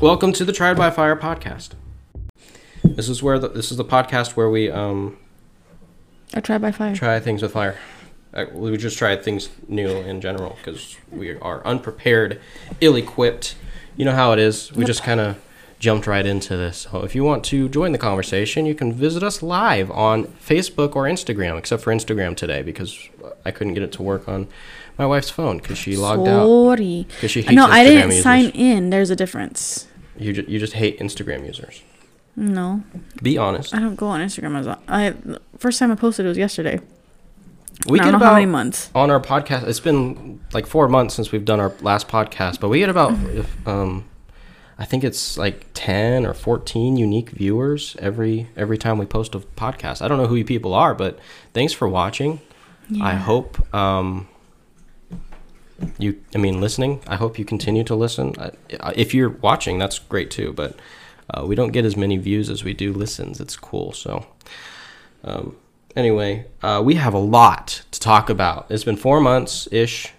Welcome to the Tried by Fire podcast. This is where the, this is the podcast where we um I try by fire. try things with fire. Uh, we just try things new in general because we are unprepared, ill-equipped. You know how it is. We just kind of jumped right into this. So if you want to join the conversation, you can visit us live on Facebook or Instagram, except for Instagram today because I couldn't get it to work on my wife's phone because she logged out. Sorry. 'Cause she hates no, I didn't users. sign in. There's a difference. You ju- you just hate Instagram users. No, Be honest. I don't go on Instagram as I first time I posted it was yesterday. We I get don't know about how many months. on our podcast. It's been like four months since we've done our last podcast, but we get about Mm-hmm. if, um, I think it's like ten or fourteen unique viewers every every time we post a podcast. I don't know who you people are, but thanks for watching. I hope um, you. I mean, listening. I hope you continue to listen. I, if you're watching, that's great too. But uh, we don't get as many views as we do listens. It's cool. So. Um, anyway, uh, we have a lot to talk about. It's been four months ish.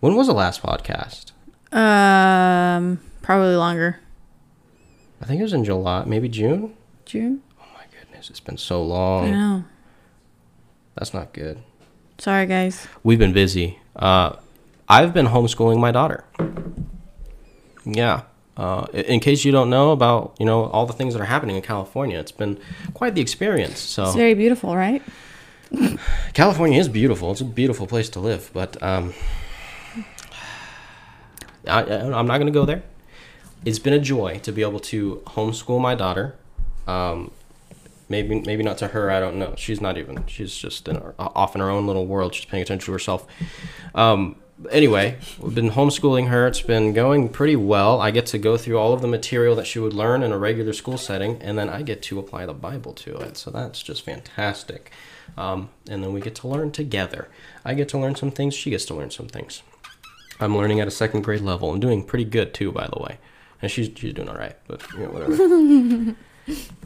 When was the last podcast? Um, probably longer. I think it was in July, maybe June. June. Oh my goodness, it's been so long. I know. That's not good. Sorry, guys. We've been busy. Uh, I've been homeschooling my daughter. Yeah. Uh, in case you don't know about, you know, all the things that are happening in California, it's been quite the experience. So It's very beautiful, right? California is beautiful. It's a beautiful place to live, but um, I, I'm not going to go there. It's been a joy to be able to homeschool my daughter. Um, maybe maybe not to her. I don't know. She's not even. She's just in her, off in her own little world. She's paying attention to herself. Um, anyway, we've been homeschooling her. It's been going pretty well. I get to go through all of the material that she would learn in a regular school setting, and then I get to apply the Bible to it. So that's just fantastic. Um, and then we get to learn together. I get to learn some things. She gets to learn some things. I'm learning at a second grade level and doing pretty good too, by the way. And she's she's doing all right, but you know, whatever.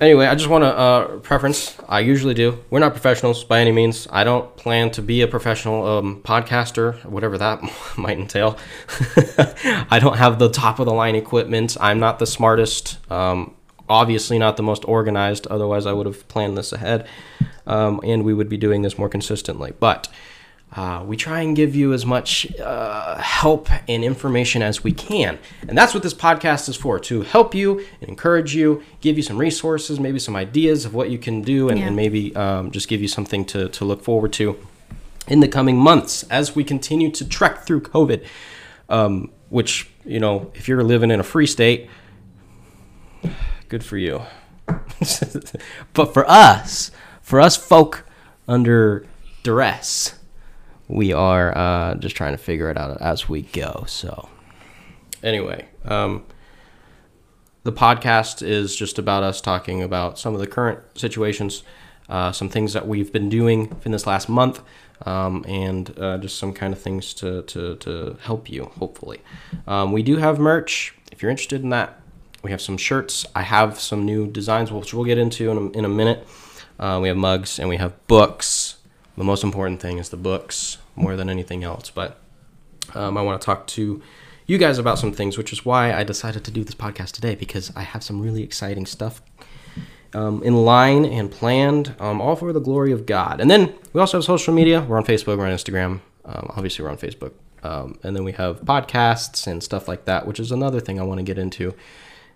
anyway, I just want to uh, preference. I usually do. We're not professionals by any means. I don't plan to be a professional um, podcaster, whatever that might entail. I don't have the top of the line equipment. I'm not the smartest. Um, obviously, not the most organized. Otherwise, I would have planned this ahead, um, and we would be doing this more consistently. But uh, we try and give you as much uh, help and information as we can. And that's what this podcast is for to help you and encourage you, give you some resources, maybe some ideas of what you can do, and, Yeah. and maybe um, just give you something to, to look forward to in the coming months as we continue to trek through COVID. Um, which, you know, if you're living in a free state, good for you. but for us, for us folk under duress, we are uh, just trying to figure it out as we go. So, anyway, um, the podcast is just about us talking about some of the current situations, uh, some things that we've been doing in this last month, um, and uh, just some kind of things to, to, to help you, hopefully. Um, we do have merch. If you're interested in that, we have some shirts. I have some new designs, which we'll get into in a, in a minute. Uh, we have mugs and we have books. The most important thing is the books more than anything else. But um, I want to talk to you guys about some things, which is why I decided to do this podcast today because I have some really exciting stuff um, in line and planned, um, all for the glory of God. And then we also have social media. We're on Facebook, we're on Instagram. Um, obviously, we're on Facebook. Um, and then we have podcasts and stuff like that, which is another thing I want to get into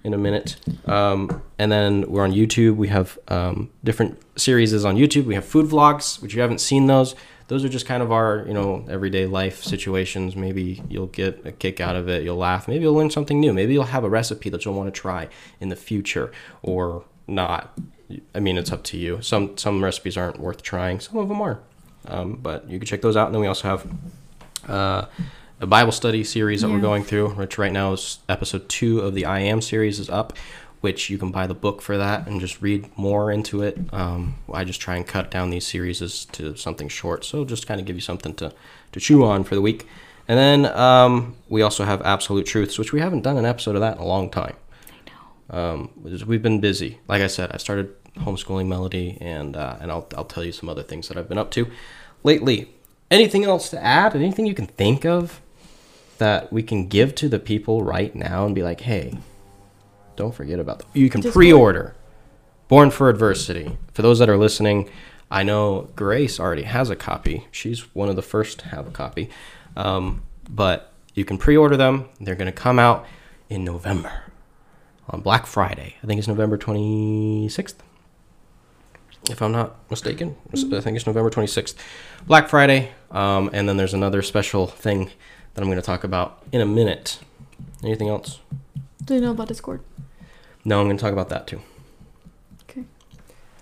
in a minute. Um, and then we're on YouTube. We have um, different series on YouTube. We have food vlogs, which you haven't seen those. Those are just kind of our, you know, everyday life situations. Maybe you'll get a kick out of it. You'll laugh. Maybe you'll learn something new. Maybe you'll have a recipe that you'll want to try in the future or not. I mean, it's up to you. Some some recipes aren't worth trying. Some of them are. Um, but you can check those out. And then we also have uh, a Bible study series that we're going through, which right now is episode two of the I Am series is up, which you can buy the book for that and just read more into it. Um, I just try and cut down these series to something short, so just kind of give you something to, to chew on for the week. And then um, we also have Absolute Truths, which we haven't done an episode of that in a long time. I know. Um, we've been busy. Like I said, I started homeschooling Melody, and uh, and I'll I'll tell you some other things that I've been up to lately. Anything else to add? Anything you can think of that we can give to the people right now and be like, hey, Don't forget about that. You can pre-order Born for Adversity. For those that are listening, I know Grace already has a copy. She's one of the first to have a copy. Um, but you can pre-order them. They're going to come out in November on Black Friday. I think it's November 26th. If I'm not mistaken, I think it's November 26th. Black Friday. Um, and then there's another special thing that I'm going to talk about in a minute. Anything else? Do you know about Discord? No, I'm going to talk about that too. Okay.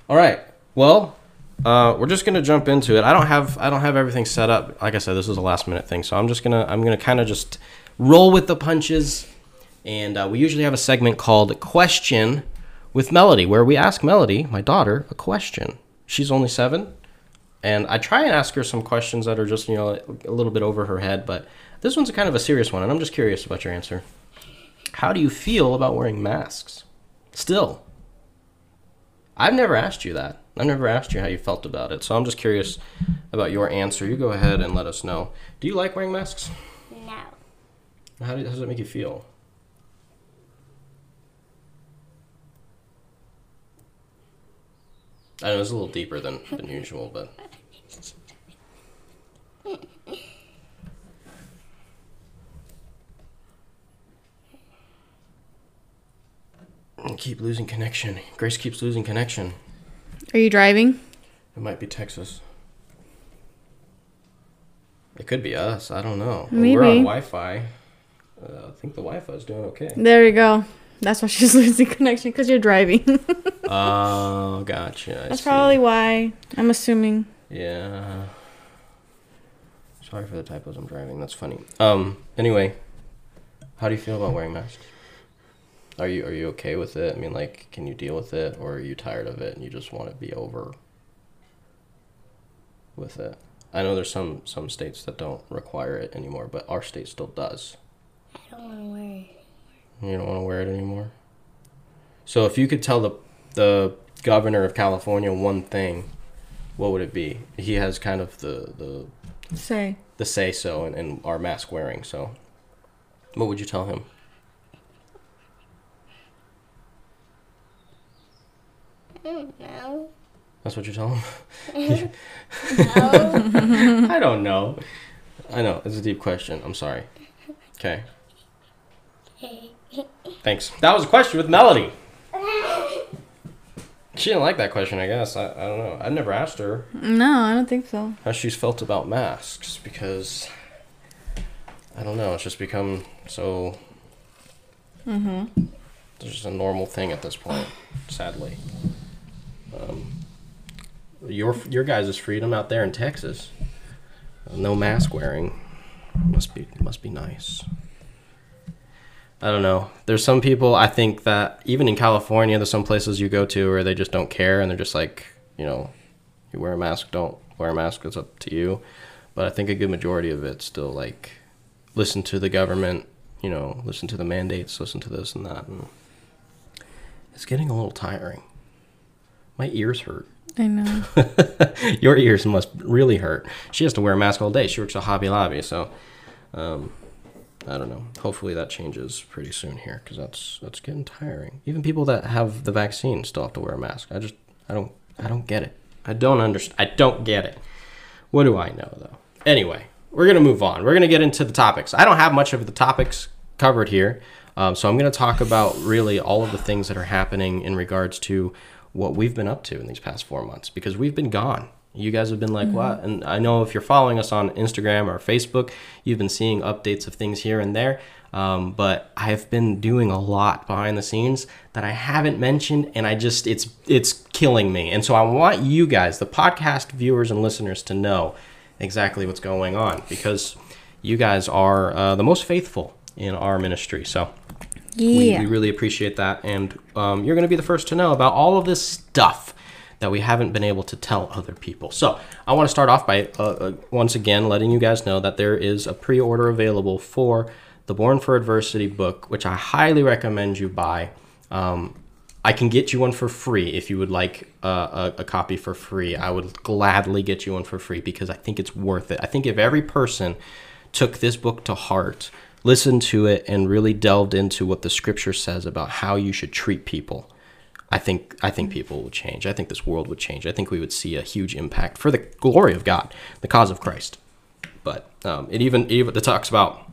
All right. Well, uh, we're just gonna jump into it. I don't have I don't have everything set up. Like I said, this is a last minute thing, so I'm just gonna I'm gonna kind of just roll with the punches. And uh, we usually have a segment called Question with Melody, where we ask Melody, my daughter, a question. She's only seven, and I try and ask her some questions that are just you know a little bit over her head, but this one's a kind of a serious one, and I'm just curious about your answer. How do you feel about wearing masks? Still. I've never asked you that. I've never asked you how you felt about it. So I'm just curious about your answer. You go ahead and let us know. Do you like wearing masks? No. How, do, how does it make you feel? I know it's a little deeper than, than usual, but. I keep losing connection. Grace keeps losing connection. Are you driving? It might be Texas. It could be us. I don't know. Maybe. We're on Wi-Fi. Uh, I think the Wi-Fi is doing okay. There you go. That's why she's losing connection because you're driving. Oh, gotcha. I That's see. probably why. I'm assuming. Yeah. Sorry for the typos. I'm driving. That's funny. Um. Anyway, how do you feel about wearing masks? Are you are you okay with it? I mean, like, can you deal with it, or are you tired of it and you just want to be over with it? I know there's some some states that don't require it anymore, but our state still does. I don't want to wear it. You don't want to wear it anymore. So if you could tell the the governor of California one thing, what would it be? He has kind of the the Say. the say so in, in our mask wearing. So, what would you tell him? Don't know. That's what you tell him. No. I don't know. I know it's a deep question. I'm sorry. Okay. okay. Thanks. That was a question with Melody. She didn't like that question, I guess. I, I don't know. I never asked her No, I don't think so. how she's felt about masks because I don't know. It's just become so. Mm-hmm. It's just a normal thing at this point, sadly. Um, your your guys' freedom out there in Texas, no mask wearing, must be must be nice. I don't know. There's some people I think that even in California, there's some places you go to where they just don't care and they're just like, you know, you wear a mask, don't wear a mask. It's up to you. But I think a good majority of it still like listen to the government, you know, listen to the mandates, listen to this and that. And it's getting a little tiring. My ears hurt. I know. Your ears must really hurt. She has to wear a mask all day. She works at Hobby Lobby, so um, I don't know. Hopefully that changes pretty soon here because that's that's getting tiring. Even people that have the vaccine still have to wear a mask. I just I don't I don't get it. I don't understand. I don't get it. What do I know though? Anyway, we're gonna move on. We're gonna get into the topics. I don't have much of the topics covered here, um, so I'm gonna talk about really all of the things that are happening in regards to what we've been up to in these past four months because we've been gone. You guys have been like, what? And I know if you're following us on Instagram or Facebook, you've been seeing updates of things here and there. Um, but I've been doing a lot behind the scenes that I haven't mentioned, and I just it's it's killing me. And so I want you guys, the podcast viewers and listeners, to know exactly what's going on because you guys are uh, the most faithful in our ministry. So Yeah. we really appreciate that. And um, you're going to be the first to know about all of this stuff that we haven't been able to tell other people. So I want to start off by uh, uh, once again letting you guys know that there is a pre order available for the Born for Adversity book, which I highly recommend you buy. Um, I can get you one for free if you would like uh, a, a copy for free. I would gladly get you one for free because I think it's worth it. I think if every person took this book to heart, listened to it and really delved into what the scripture says about how you should treat people, I think I think people would change. I think this world would change. I think we would see a huge impact for the glory of God, the cause of Christ. But um, it even even it talks about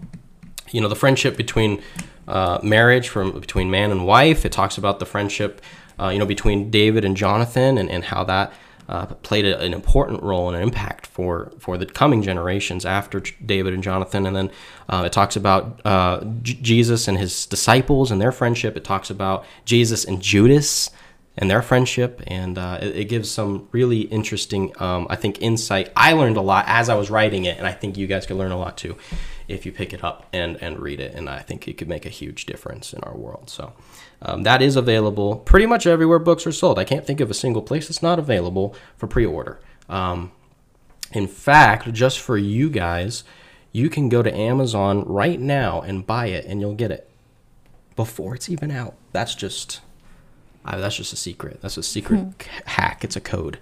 you know the friendship between uh, marriage from between man and wife. It talks about the friendship uh, you know between David and Jonathan and, and how that uh, played a, an important role and an impact for for the coming generations after David and Jonathan. And then uh, it talks about uh, J- Jesus and his disciples and their friendship. It talks about Jesus and Judas and their friendship, and uh, it, it, gives some really interesting, um, I think, insight. I learned a lot as I was writing it, and I think you guys could learn a lot too if you pick it up and and read it. And I think it could make a huge difference in our world. So. Um, that is available pretty much everywhere books are sold. I can't think of a single place that's not available for pre order. Um, in fact, just for you guys, you can go to Amazon right now and buy it, and you'll get it before it's even out. That's just uh, that's just a secret. That's a secret hmm. hack. It's a code.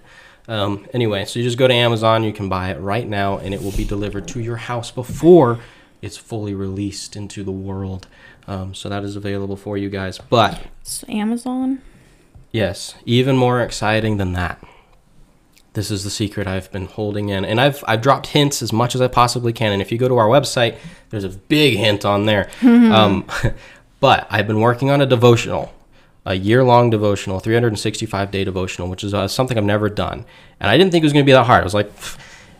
Um, anyway, so you just go to Amazon, you can buy it right now, and it will be delivered to your house before it's fully released into the world. Um, so that is available for you guys. But it's Amazon. Yes, even more exciting than that. This is the secret I've been holding in, and I've I've dropped hints as much as I possibly can. And if you go to our website, there's a big hint on there. um, but I've been working on a devotional, a year-long devotional, 365 day devotional, which is uh, something I've never done, and I didn't think it was going to be that hard. I was like,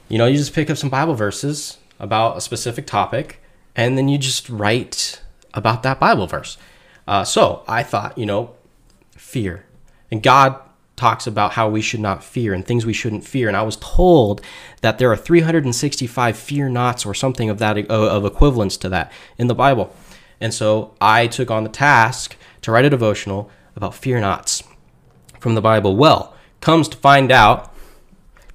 you know, you just pick up some Bible verses about a specific topic, and then you just write about that Bible verse. Uh, so I thought, you know, fear. And God talks about how we should not fear and things we shouldn't fear. And I was told that there are 365 fear nots or something of that of equivalence to that in the Bible. And so I took on the task to write a devotional about fear nots from the Bible. Well, comes to find out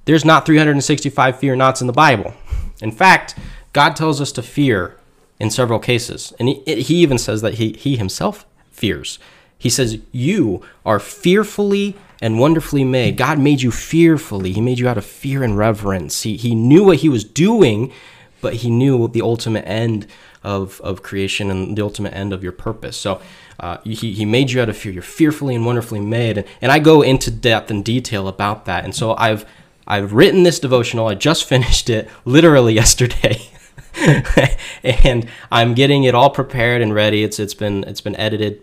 there's not 365 fear nots in the Bible. In fact, God tells us to fear in several cases. And he, he even says that he, he himself fears. He says, You are fearfully and wonderfully made. God made you fearfully. He made you out of fear and reverence. He, he knew what he was doing, but he knew the ultimate end of, of creation and the ultimate end of your purpose. So uh, he, he made you out of fear. You're fearfully and wonderfully made. And, and I go into depth and detail about that. And so I've I've written this devotional. I just finished it literally yesterday. and I'm getting it all prepared and ready. It's it's been it's been edited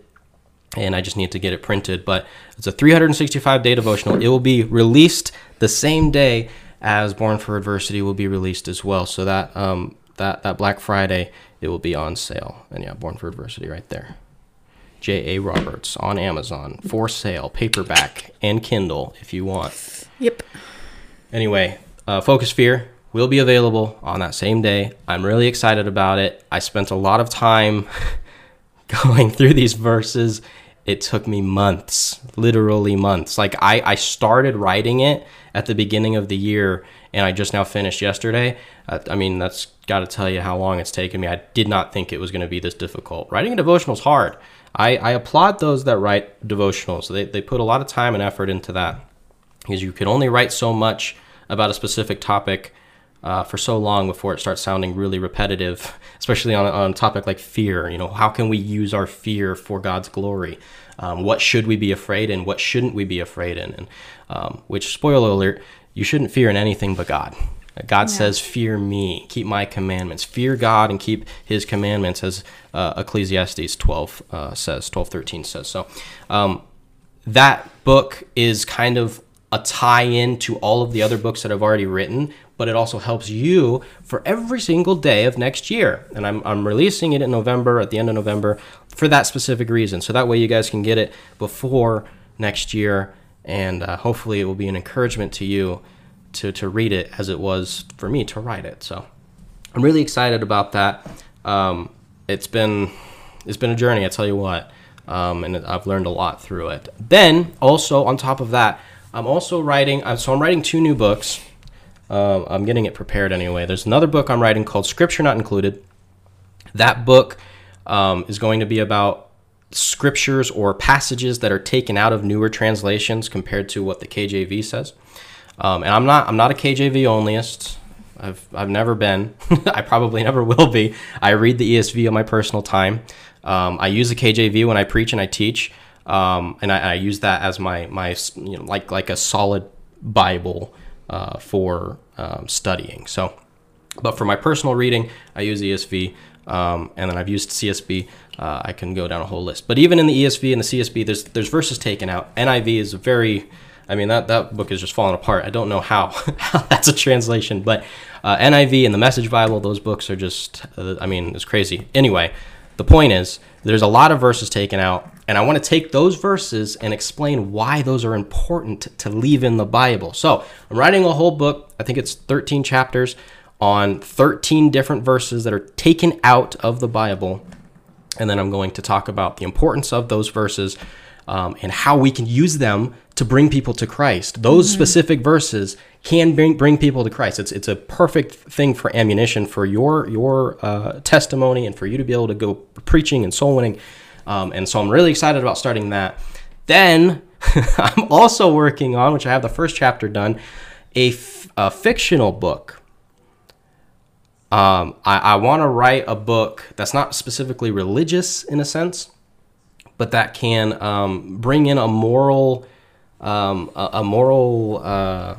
and I just need to get it printed. But it's a 365 day devotional. It will be released the same day as Born for Adversity will be released as well. So that um, that that Black Friday it will be on sale. And yeah, Born for Adversity right there. J. A. Roberts on Amazon for sale, paperback and Kindle if you want. Yep. Anyway, uh, Focus Fear will be available on that same day. I'm really excited about it. I spent a lot of time going through these verses. It took me months, literally months. Like I, I started writing it at the beginning of the year and I just now finished yesterday. Uh, I mean, that's got to tell you how long it's taken me. I did not think it was going to be this difficult. Writing a devotional is hard. I, I applaud those that write devotionals. They, they put a lot of time and effort into that because you can only write so much about a specific topic uh, for so long before it starts sounding really repetitive, especially on, on a topic like fear. You know, how can we use our fear for God's glory? Um, what should we be afraid in? What shouldn't we be afraid in? And um, which, spoiler alert, you shouldn't fear in anything but God. God yeah. says, "Fear me, keep my commandments. Fear God and keep His commandments," as uh, Ecclesiastes twelve uh, says, twelve thirteen says. So, um, that book is kind of a tie-in to all of the other books that I've already written, but it also helps you for every single day of next year. And I'm, I'm releasing it in November, at the end of November, for that specific reason. So that way you guys can get it before next year. And uh, hopefully it will be an encouragement to you to, to read it as it was for me to write it. So I'm really excited about that. Um, it's been it's been a journey, I tell you what. Um, and I've learned a lot through it. Then also on top of that, I'm also writing. So I'm writing two new books. Um, I'm getting it prepared anyway. There's another book I'm writing called Scripture Not Included. That book um, is going to be about scriptures or passages that are taken out of newer translations compared to what the KJV says. Um, and I'm not I'm not a KJV onlyist. I've I've never been. I probably never will be. I read the ESV on my personal time. Um, I use the KJV when I preach and I teach, um, and I, I use that as my my you know like like a solid Bible uh, for um, studying. So, but for my personal reading, I use ESV, um, and then I've used CSB. Uh, I can go down a whole list. But even in the ESV and the CSB, there's there's verses taken out. NIV is a very I mean that that book is just falling apart. I don't know how, how that's a translation, but uh, NIV and the Message Bible, those books are just. Uh, I mean, it's crazy. Anyway, the point is there's a lot of verses taken out, and I want to take those verses and explain why those are important to leave in the Bible. So I'm writing a whole book. I think it's 13 chapters on 13 different verses that are taken out of the Bible, and then I'm going to talk about the importance of those verses um, and how we can use them to bring people to Christ. Those mm-hmm. specific verses can bring, bring people to Christ. It's it's a perfect thing for ammunition for your your uh, testimony and for you to be able to go preaching and soul winning. Um, and so I'm really excited about starting that. Then I'm also working on, which I have the first chapter done, a, fictional book. Um, I, I want to write a book that's not specifically religious in a sense, but that can um, bring in a moral, um, a, a, moral, uh,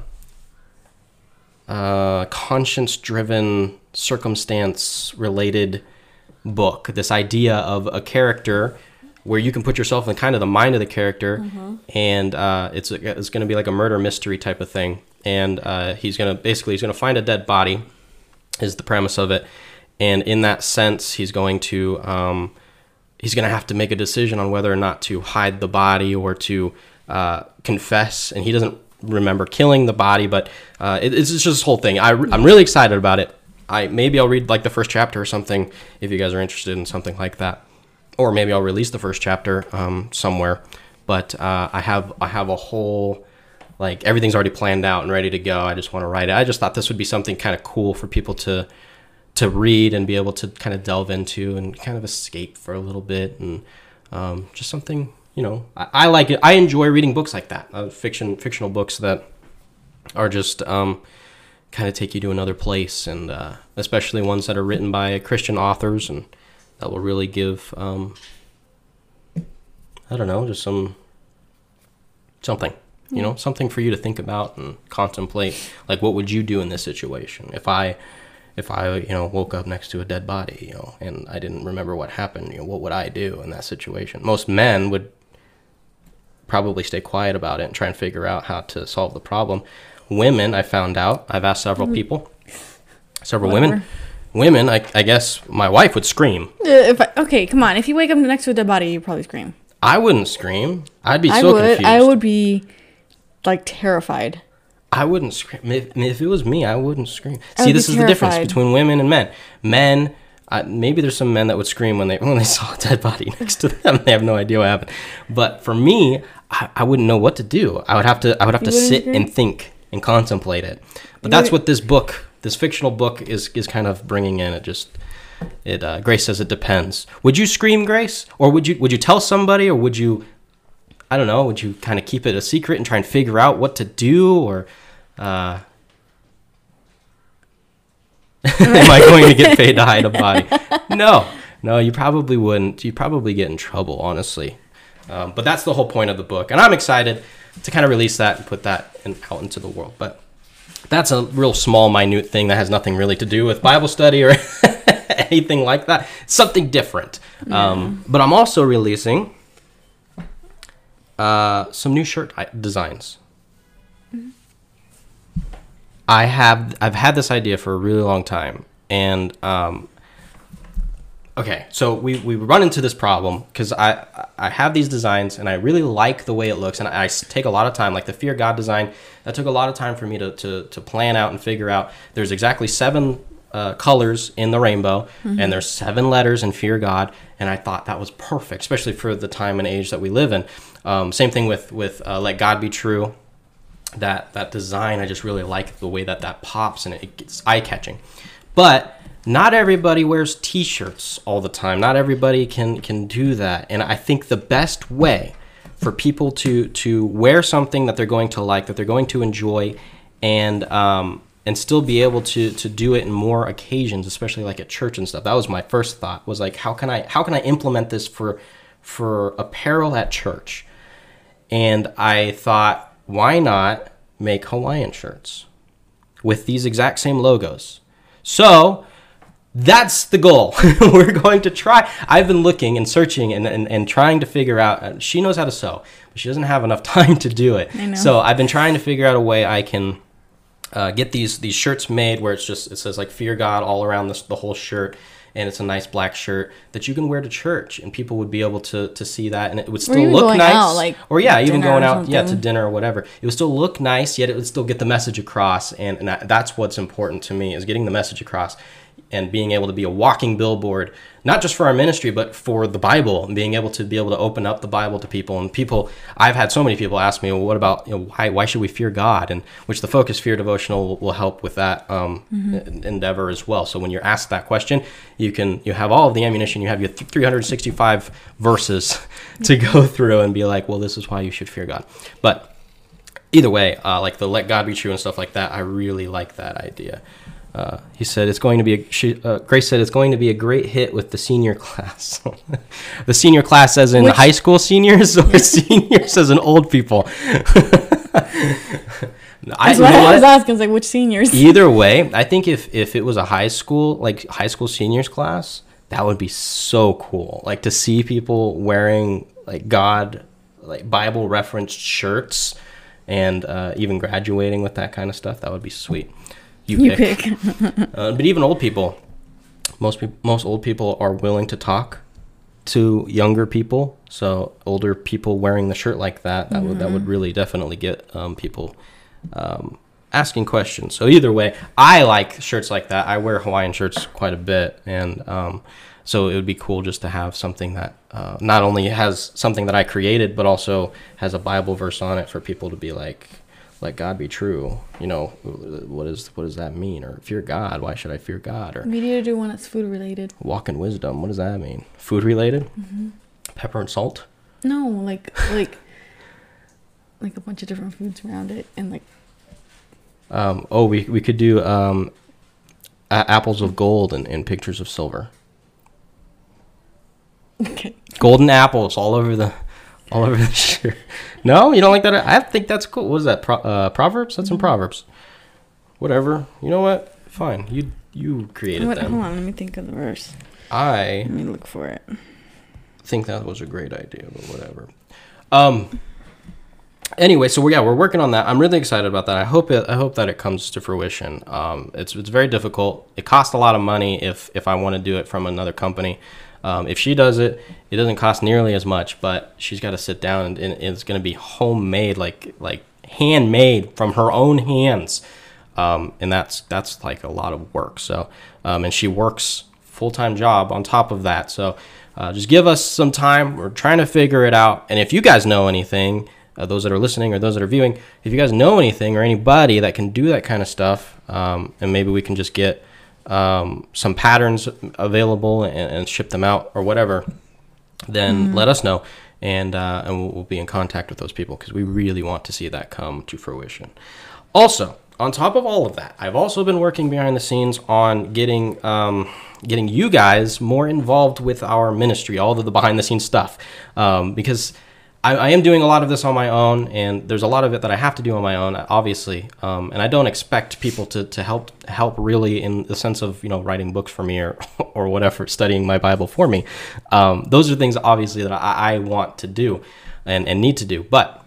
uh, conscience-driven, circumstance-related book. This idea of a character where you can put yourself in kind of the mind of the character, mm-hmm. and uh, it's it's going to be like a murder mystery type of thing. And uh, he's going to basically he's going to find a dead body, is the premise of it. And in that sense, he's going to um, he's going to have to make a decision on whether or not to hide the body or to uh, confess. And he doesn't remember killing the body, but uh, it, it's just this whole thing. I, I'm really excited about it. I maybe I'll read like the first chapter or something if you guys are interested in something like that, or maybe I'll release the first chapter um, somewhere. But uh, I have I have a whole like everything's already planned out and ready to go. I just want to write it. I just thought this would be something kind of cool for people to to read and be able to kind of delve into and kind of escape for a little bit and um, just something you know I, I, like it i enjoy reading books like that uh, fiction fictional books that are just um, kind of take you to another place and uh, especially ones that are written by christian authors and that will really give um, i don't know just some something you know something for you to think about and contemplate like what would you do in this situation if i if I, you know, woke up next to a dead body, you know, and I didn't remember what happened, you know, what would I do in that situation? Most men would probably stay quiet about it and try and figure out how to solve the problem. Women, I found out, I've asked several mm-hmm. people, several Whatever. women. Women, I, I guess my wife would scream. Uh, if I, okay, come on. If you wake up next to a dead body, you probably scream. I wouldn't scream. I'd be I so would. confused. I would be like terrified. I wouldn't scream. If, if, it was me, I wouldn't scream. I See, this is the difference between women and men. Men, uh, maybe there's some men that would scream when they when they saw a dead body next to them. they have no idea what happened. But for me, I, I wouldn't know what to do. I would have to I would have you to sit scream? and think and contemplate it. But that's what this book, this fictional book, is is kind of bringing in. It just it. Uh, Grace says it depends. Would you scream, Grace, or would you would you tell somebody, or would you I don't know, would you kind of keep it a secret and try and figure out what to do or uh, am I going to get paid to hide a body? No, no, you probably wouldn't. You probably get in trouble, honestly. Um, but that's the whole point of the book, and I'm excited to kind of release that and put that in, out into the world. But that's a real small, minute thing that has nothing really to do with Bible study or anything like that. Something different. Yeah. Um, but I'm also releasing uh, some new shirt designs. I have I've had this idea for a really long time, and um, okay, so we, we run into this problem because I I have these designs and I really like the way it looks, and I, I, take a lot of time. Like the Fear God design, that took a lot of time for me to to, to plan out and figure out. There's exactly seven uh, colors in the rainbow, mm-hmm. and there's seven letters in Fear God, and I thought that was perfect, especially for the time and age that we live in. Um, same thing with with uh, Let God Be True that that design i just really like the way that that pops and it gets eye-catching but not everybody wears t-shirts all the time not everybody can can do that and i think the best way for people to to wear something that they're going to like that they're going to enjoy and um, and still be able to to do it in more occasions, especially like at church and stuff. That was my first thought. Was like, how can I how can I implement this for for apparel at church? And I thought, why not make Hawaiian shirts with these exact same logos? So that's the goal. We're going to try. I've been looking and searching and, and, and trying to figure out. uh, She knows how to sew, but she doesn't have enough time to do it. I know. So I've been trying to figure out a way I can uh, get these these shirts made where it's just it says like fear God all around this, the whole shirt, and it's a nice black shirt that you can wear to church, and people would be able to to see that, and it would still look nice. out, like, or yeah, even going out yeah to dinner or whatever. It would still look nice, yet it would still get the message across, and, and that's what's important to me is getting the message across and being able to be a walking billboard, not just for our ministry, but for the Bible, and being able to be able to open up the Bible to people. And people, I've had so many people ask me, well, what about, you know, why, why should we fear God? And which the Focus Fear devotional will, will help with that um, en- endeavor as well. So when you're asked that question, you can, you have all of the ammunition, you have your 365 verses to go through and be like, well, this is why you should fear God. But either way, uh, like the let God be true and stuff like that, I really like that idea. Uh, he said it's going to be. A, she, uh, Grace said it's going to be a great hit with the senior class. the senior class, as in Which- high school seniors, or seniors as in old people. I, what I was asking. Like which seniors? Either way, I think if if it was a high school like high school seniors class, that would be so cool. Like to see people wearing like God like Bible referenced shirts and uh, even graduating with that kind of stuff. That would be sweet. You, You pick. pick. Uh, but even old people, most people, most old people are willing to talk to younger people. So older people wearing the shirt like that, that would that would really definitely get um, people um, asking questions. So either way, I like shirts like that. I wear Hawaiian shirts quite a bit, and um, so it would be cool just to have something that uh, not only has something that I created, but also has a Bible verse on it for people to be like, "Let God be true." You know, what is what does that mean? Or fear God? Why should I fear God? Or We need to do one that's food related. walk in wisdom. What does that mean? Food related? Pepper and salt. No, like like like a bunch of different foods around it, and like Um, oh, we we could do um, a- apples of gold and, and pictures of silver. okay. Golden apples all over the all over the shirt. No, you don't like that? I think that's cool. What is that? Pro, uh, Proverbs? That's in Proverbs. Whatever. You know what? Fine. You you created What, hold on, let me think of the verse. I Let me look for it. think that was a great idea, but whatever. Um. Anyway, so we're, yeah, we're working on that. I'm really excited about that. I hope it. I hope that it comes to fruition. Um, it's it's very difficult. It costs a lot of money if if I want to do it from another company. Um, if she does it, it doesn't cost nearly as much, but she's got to sit down and, and it's going to be homemade, like like handmade from her own hands, um, and that's that's like a lot of work. So, um, and she works full time job on top of that. So, uh, just give us some time. We're trying to figure it out. And if you guys know anything, uh, those that are listening or those that are viewing, if you guys know anything or anybody that can do that kind of stuff, um, and maybe we can just get um, some patterns available and, and ship them out or whatever, then let us know. And, uh, and we'll, we'll be in contact with those people because we really want to see that come to fruition. Also, on top of all of that, I've also been working behind the scenes on getting um, getting you guys more involved with our ministry, all of the behind the scenes stuff, um, because I, I am doing a lot of this on my own, and there's a lot of it that I have to do on my own, obviously, um, and I don't expect people to, to help help really in the sense of you know writing books for me or or whatever, studying my Bible for me. Um, those are things obviously that I, I want to do and, and need to do, but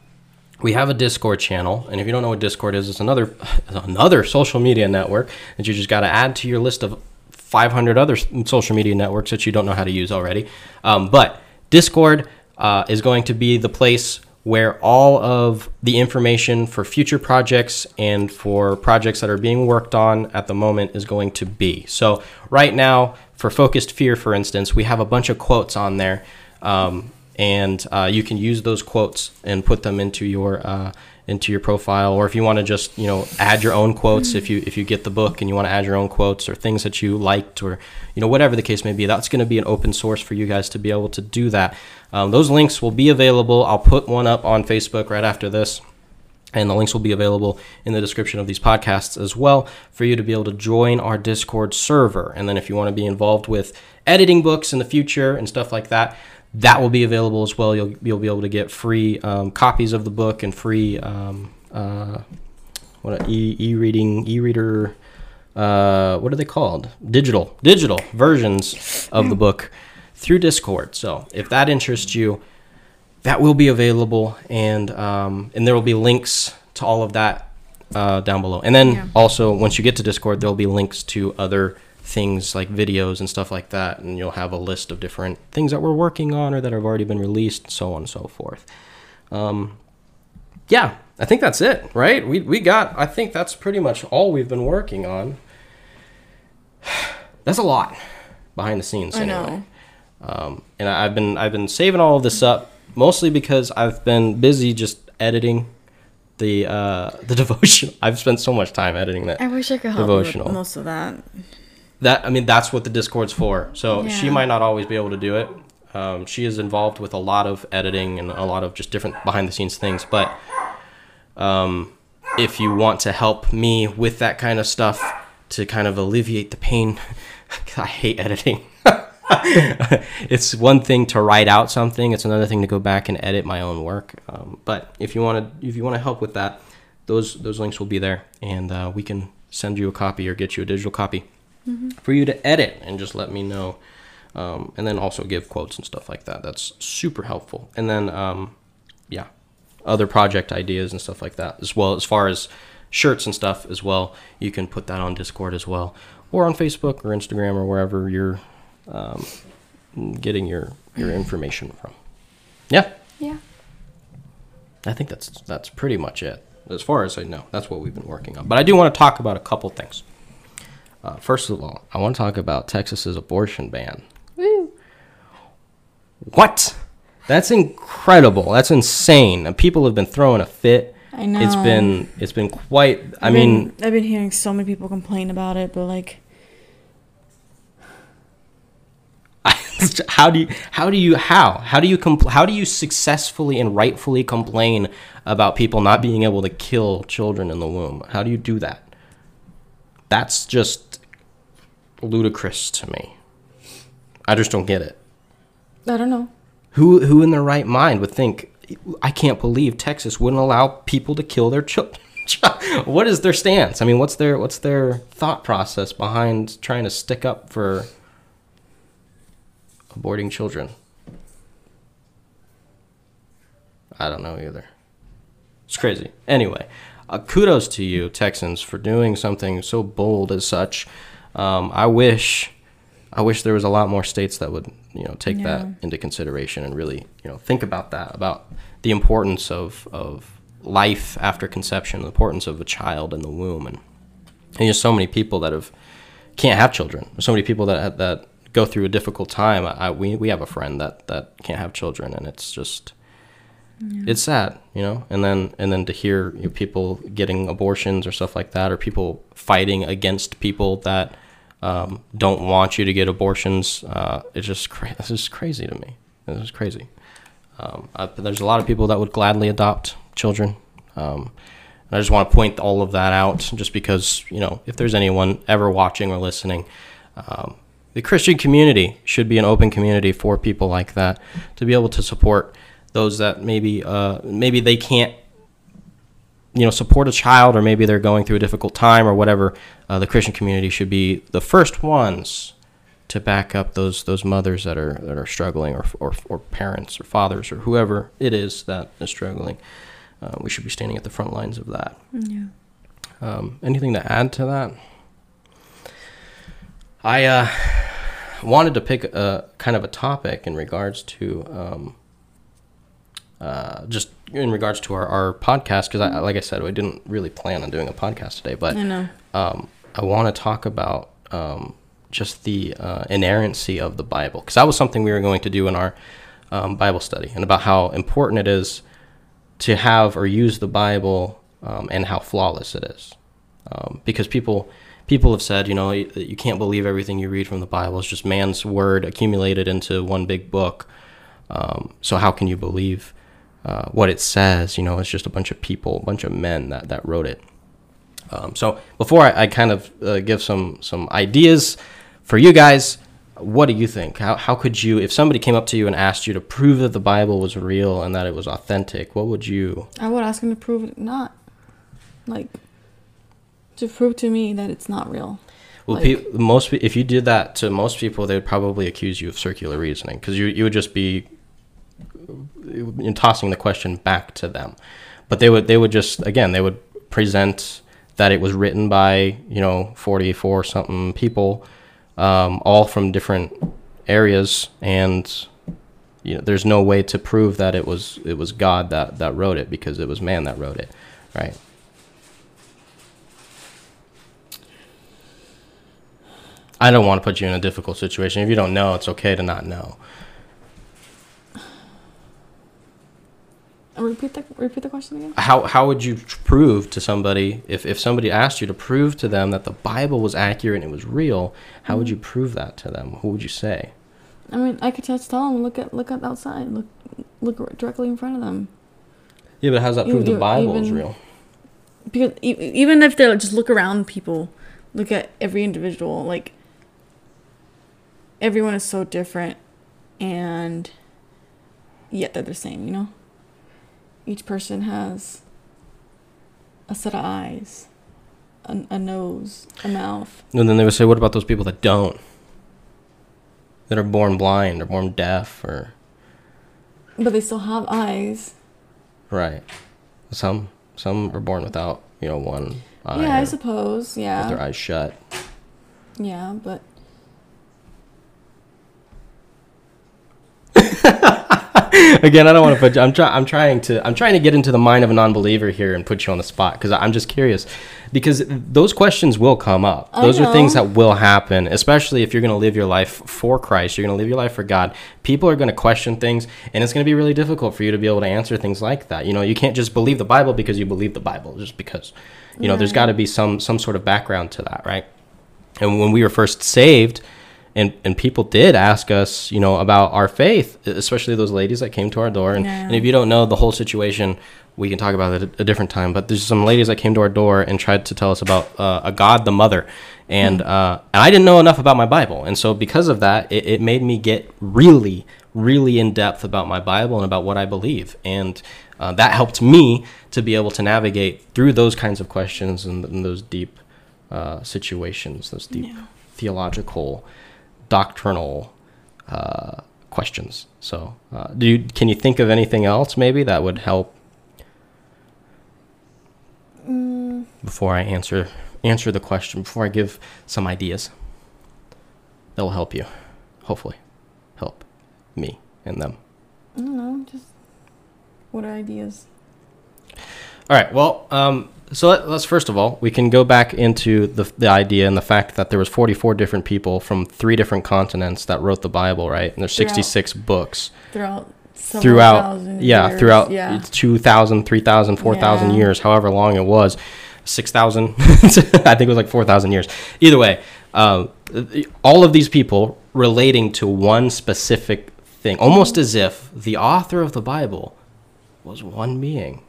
we have a Discord channel, and if you don't know what Discord is, it's another another social media network that you just got to add to your list of 500 other social media networks that you don't know how to use already. Um, but Discord uh, is going to be the place where all of the information for future projects and for projects that are being worked on at the moment is going to be. So right now, for Focused Fear, for instance, we have a bunch of quotes on there. Um, and uh, you can use those quotes and put them into your uh, into your profile or if you want to just you know add your own quotes if you if you get the book and you want to add your own quotes or things that you liked or you know whatever the case may be that's going to be an open source for you guys to be able to do that um, those links will be available i'll put one up on facebook right after this And the links will be available in the description of these podcasts as well for you to be able to join our Discord server. And then if you want to be involved with editing books in the future and stuff like that, that will be available as well. You'll, you'll be able to get free um, copies of the book and free um, uh, what e e-reading e-reader uh, what are they called digital digital versions of the book through discord so if that interests you that will be available and um, and there will be links to all of that uh, down below and then Yeah. also once you get to discord there'll be links to other things like videos and stuff like that and you'll have a list of different things that we're working on or that have already been released so on and so forth um, yeah i think that's it right we, we got i think that's pretty much all we've been working on that's a lot behind the scenes I anyway know. um, and I- I've been I've been saving all of this up mostly because I've been busy just editing the uh, the devotion. I've spent so much time editing that. I wish I could help Devotional. with most of that. That I mean that's what the Discord's for. So she might not always be able to do it. Um, she is involved with a lot of editing and a lot of just different behind the scenes things. But um, if you want to help me with that kind of stuff to kind of alleviate the pain, I hate editing. it's one thing to write out something; it's another thing to go back and edit my own work. Um, but if you want to, if you want to help with that, those those links will be there, and uh, we can send you a copy or get you a digital copy for you to edit and just let me know. Um, and then also give quotes and stuff like that. That's super helpful. And then, um, yeah, other project ideas and stuff like that as well. As far as shirts and stuff as well, you can put that on Discord as well, or on Facebook or Instagram or wherever you're um, getting your your information from. Yeah, Yeah. I think that's that's pretty much it. As far as I know, that's what we've been working on. But I do want to talk about a couple things. Uh, first of all, I want to talk about Texas's abortion ban. Woo. What? That's incredible. That's insane. And people have been throwing a fit. I know. It's been it's been quite. I I've mean, been, I've been hearing so many people complain about it, but like, how do you how do you how how do you compl- how do you successfully and rightfully complain about people not being able to kill children in the womb? How do you do that? That's just ludicrous to me. I just don't get it. I don't know. Who who in their right mind would think I can't believe Texas wouldn't allow people to kill their children? what is their stance? I mean, what's their what's their thought process behind trying to stick up for aborting children? I don't know either. It's crazy. Anyway, uh, kudos to you, Texans, for doing something so bold as such. Um, I wish, I wish there was a lot more states that would, you know, take that into consideration and really, you know, think about that, about the importance of of life after conception, the importance of a child in the womb, and, and there's so many people that have can't have children. There's so many people that that go through a difficult time. I, we we have a friend that that can't have children, and it's just it's sad, you know. And then and then to hear you know, people getting abortions or stuff like that, or people fighting against people that um, don't want you to get abortions, uh, it's just cra- it's crazy to me. It's just crazy. Um, I, there's a lot of people that would gladly adopt children. Um, and I just want to point all of that out, just because you know, if there's anyone ever watching or listening, um, the Christian community should be an open community for people like that to be able to support those that maybe uh, maybe they can't you know support a child or maybe they're going through a difficult time or whatever uh, the christian community should be the first ones to back up those those mothers that are that are struggling or or, or parents or fathers or whoever it is that is struggling. Uh, we should be standing at the front lines of that. Yeah. um, anything to add to that? I uh, wanted to pick a kind of a topic in regards to um, uh, just in regards to our, our podcast because I, like i said we didn't really plan on doing a podcast today but I um, I want to talk about um, just the uh, inerrancy of the Bible because that was something we were going to do in our um, Bible study and about how important it is to have or use the Bible um, and how flawless it is. Um, because people people have said, you know, you, you can't believe everything you read from the Bible. It's just man's word accumulated into one big book. Um, so how can you believe uh, what it says. You know, it's just a bunch of people, a bunch of men that that wrote it. Um, so before I, I kind of uh, give some some ideas for you guys, what do you think? How how could you, if somebody came up to you and asked you to prove that the Bible was real and that it was authentic, what would you? I would ask him to prove it not. Like, to prove to me that it's not real. Well, Like- pe- most if you did that to most people, they would probably accuse you of circular reasoning because you you would just be tossing the question back to them. But they would they would just again they would present that it was written by you know forty four something people, um, all from different areas, and you know there's no way to prove that it was it was God that that wrote it because it was man that wrote it, right? I don't want to put you in a difficult situation. If you don't know, it's okay to not know. Repeat the repeat the question again. How how would you prove to somebody if if somebody asked you to prove to them that the Bible was accurate and it was real? How would you mm-hmm. prove that to them? Who would you say? I mean, I could just tell them look at look at outside, look look directly in front of them. Yeah, but how does that prove the Bible is real? Because e- even if they just look around people, look at every individual, like everyone is so different, and yet they're the same. You know, each person has a set of eyes, a, a nose, a mouth. And then they would say, what about those people that don't? That are born blind or born deaf or But they still have eyes. right? Some some are born without you know one eye yeah, I suppose. with their eyes shut. Yeah, but Again, I don't want to put you. I'm trying. I'm trying to. I'm trying to get into the mind of a non-believer here and put you on the spot because I'm just curious. Because those questions will come up. I Those are things that will happen, especially if you're going to live your life for Christ. You're going to live your life for God. People are going to question things, and it's going to be really difficult for you to be able to answer things like that. You know, you can't just believe the Bible because you believe the Bible, just because. You know, there's got to be some some sort of background to that, right? And when we were first saved, and and people did ask us, you know, about our faith, especially those ladies that came to our door. And, and if you don't know the whole situation, we can talk about it at a different time. But there's some ladies that came to our door and tried to tell us about uh, a God, the Mother, and uh, and I didn't know enough about my Bible, and so because of that, it, it made me get really, really in depth about my Bible and about what I believe, and uh, that helped me to be able to navigate through those kinds of questions and, and those deep uh, situations, those deep Yeah. theological, doctrinal uh, questions. So, uh, do you, can you think of anything else maybe that would help mm, before I answer answer the question? Before I give some ideas that will help you, hopefully, help me and them. I don't know. Just what are ideas? All right. Well, um, so let, let's first of all we can go back into the the idea and the fact that there was 44 different people from three different continents that wrote the Bible, right? And there's Throughout- 66 books Throughout throughout thousand yeah years. throughout yeah 2000 3000 4000 Yeah. years however long it was 6000 i think it was like 4000 years either way um, all of these people relating to one specific thing almost as if the author of the bible was one being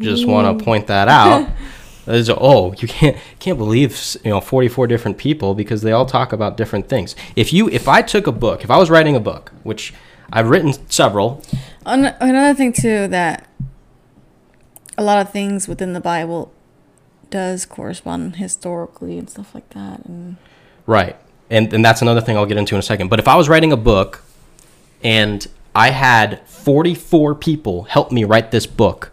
just want to mm. point that out There's a- oh, you can't can't believe you know 44 different people because they all talk about different things. If you if I took a book, if I was writing a book, which I've written several, An- another thing too that a lot of things within the Bible does correspond historically and stuff like that, and Right. And and that's another thing I'll get into in a second. But if I was writing a book and I had 44 people help me write this book,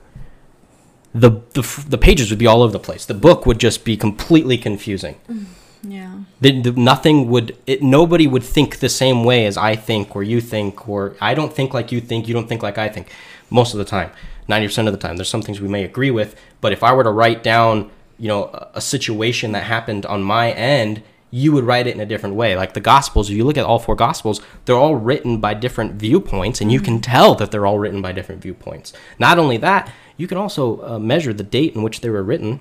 the the, f- the pages would be all over the place. The book would just be completely confusing. Mm, yeah, The, the, nothing would it, nobody would think the same way as I think or you think or I don't think like you think, you don't think like I think most of the time. 90% of the time there's some things we may agree with, but if I were to write down, you know, a, a situation that happened on my end, you would write it in a different way. Like the gospels, if you look at all four gospels, they're all written by different viewpoints and you can mm-hmm. tell that they're all written by different viewpoints. Not only that, you can also uh, measure the date in which they were written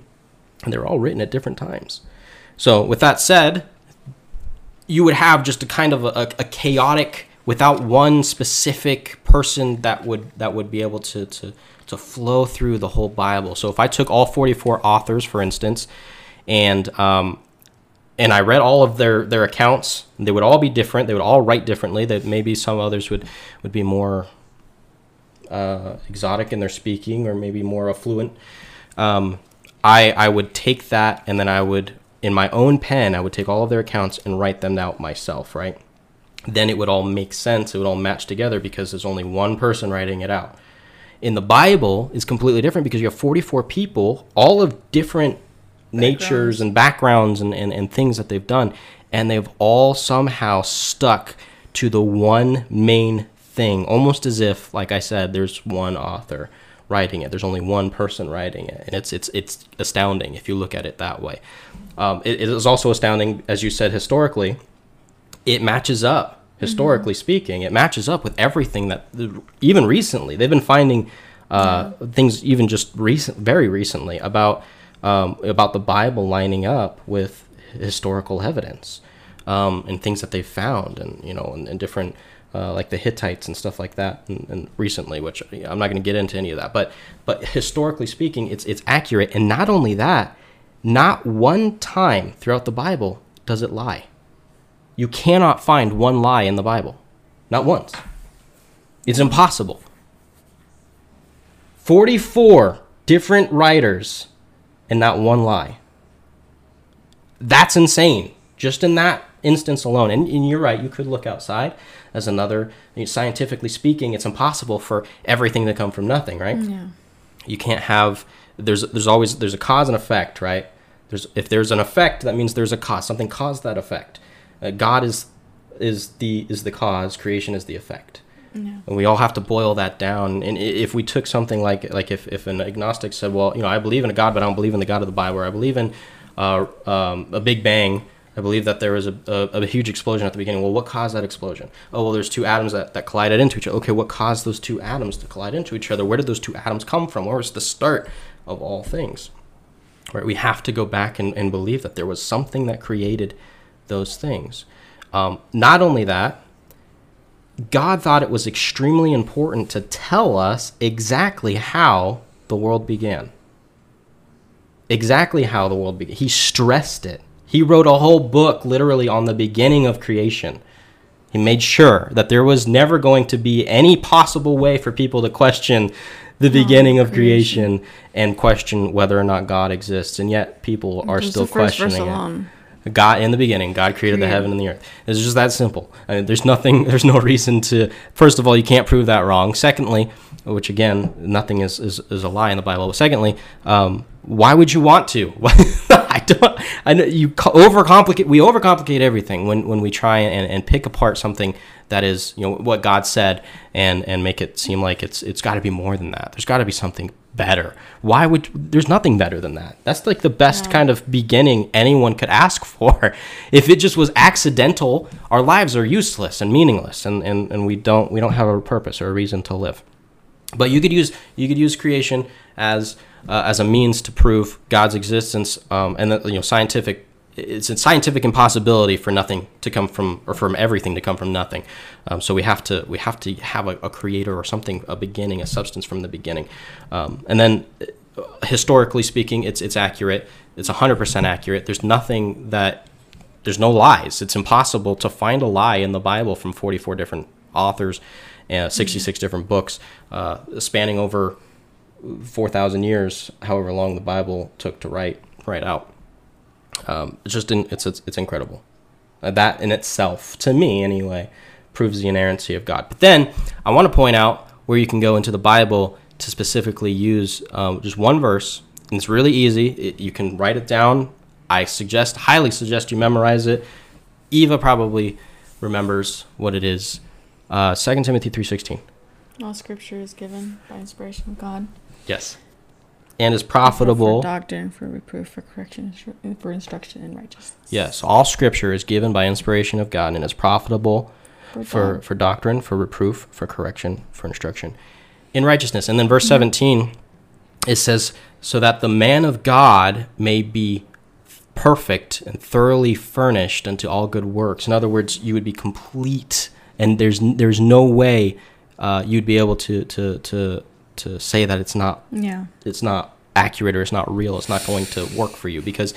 and they're all written at different times. So, with that said, you would have just a kind of a, a chaotic without one specific person that would that would be able to to to flow through the whole Bible. So if I took all 44 authors, for instance, and um, and I read all of their their accounts, they would all be different. They would all write differently. That maybe some others would would be more uh, exotic in their speaking, or maybe more affluent. Um, I I would take that, and then I would in my own pen, I would take all of their accounts and write them out myself, right? Then it would all make sense. It would all match together because there's only one person writing it out. In the Bible, is completely different because you have 44 people, all of different natures and backgrounds and, and, and things that they've done, and they've all somehow stuck to the one main thing, almost as if, like I said, there's one author writing it. There's only one person writing it, and it's it's it's astounding if you look at it that way. Um, it, it is also astounding, as you said, historically. It matches up historically speaking. It matches up with everything that even recently they've been finding uh, things even just recent, very recently about um, about the Bible lining up with historical evidence um, and things that they've found, and you know, and, and different uh, like the Hittites and stuff like that, and, and recently, which I'm not going to get into any of that, but but historically speaking, it's it's accurate, and not only that, not one time throughout the Bible does it lie. You cannot find one lie in the Bible, not once. It's impossible. 44 different writers and not one lie. That's insane. Just in that instance alone. And, and you're right, you could look outside as another, I mean, scientifically speaking, it's impossible for everything to come from nothing, right? Yeah. You can't have, there's, there's always, there's a cause and effect, right? There's, if there's an effect, that means there's a cause. Something caused that effect. Uh, God is, is the, is the cause, creation is the effect. Yeah. And we all have to boil that down. And if we took something like like if, if an agnostic said, well, you know, I believe in a God, but I don't believe in the God of the Bible, or I believe in uh, um, a Big Bang. I believe that there was a, a, a huge explosion at the beginning. Well, what caused that explosion? Oh, well, there's two atoms that, that collided into each other. Okay, what caused those two atoms to collide into each other? Where did those two atoms come from? Where was the start of all things? Right? We have to go back and, and believe that there was something that created those things. Um, not only that, God thought it was extremely important to tell us exactly how the world began. Exactly how the world began. He stressed it. He wrote a whole book literally on the beginning of creation. He made sure that there was never going to be any possible way for people to question the beginning of creation. and question whether or not God exists. And yet people are still the first verse questioning it. God in the beginning, God created the heaven and the earth. It's just that simple. I mean, there's nothing. There's no reason to. First of all, you can't prove that wrong. Secondly, which again, nothing is is, is a lie in the Bible. But secondly, um, why would you want to? I don't. I know you overcomplicate. We overcomplicate everything when when we try and, and pick apart something that is you know what God said and and make it seem like it's it's got to be more than that. There's got to be something better. Why would there's nothing better than that? That's like the best kind of beginning anyone could ask for. If it just was accidental, our lives are useless and meaningless and, and, and we don't we don't have a purpose or a reason to live. But you could use you could use creation as uh, as a means to prove God's existence, um, and that you know scientific. It's a scientific impossibility for nothing to come from, or from everything to come from nothing. Um, so we have to we have to have a, a creator or something, a beginning, a substance from the beginning, um, and then uh, historically speaking, it's it's accurate. It's hundred percent accurate. There's nothing that there's no lies. It's impossible to find a lie in the Bible from 44 different authors, uh, 66 different books, uh, spanning over 4,000 years, however long the Bible took to write write out. Um, it's just in, it's, it's it's incredible. Uh, that in itself, to me anyway, proves the inerrancy of God. But then I want to point out where you can go into the Bible to specifically use um, just one verse, and it's really easy. It, you can write it down. I suggest, highly suggest you memorize it. Eva probably remembers what it is. Uh, 2 Timothy 3.16. All scripture is given by inspiration of God. Yes. And is profitable. For doctrine, for reproof, for correction, for instruction in righteousness. Yes, all scripture is given by inspiration of God and is profitable for, God. for doctrine, for reproof, for correction, for instruction in righteousness. And then verse 17, it says, so that the man of God may be perfect and thoroughly furnished unto all good works. In other words, you would be complete and there's there's no way uh, you'd be able to to to to say that it's not Yeah. it's not accurate or it's not real it's not going to work for you. Because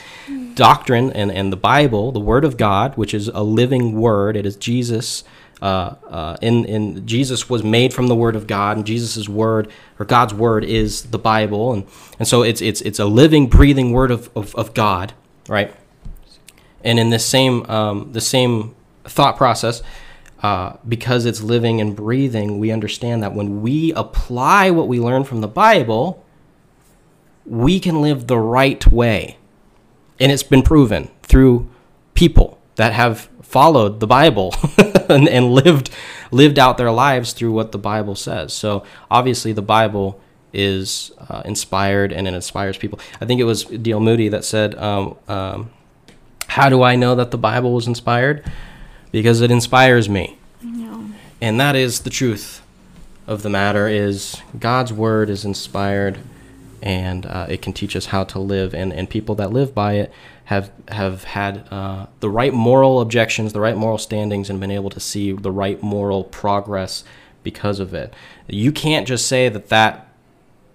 doctrine and, and the bible the word of god which is a living word it is jesus uh, uh, in, in jesus was made from the word of god and jesus' word or god's word is the bible. And, and so it's, it's, it's a living breathing word of, of, of god right? And in this same um, the same thought process uh, because it's living and breathing we understand that when we apply what we learn from the bible we can live the right way. And it's been proven through people that have followed the Bible and, and lived lived out their lives through what the Bible says. So obviously the Bible is uh, inspired and it inspires people. I think it was D.L. Moody that said, um, um, "How do I know that the Bible was inspired? Because it inspires me." And that is the truth of the matter is god's word is inspired and uh, it can teach us how to live and, and people that live by it have have had uh, the right moral objections the right moral standings and been able to see the right moral progress because of it you can't just say that that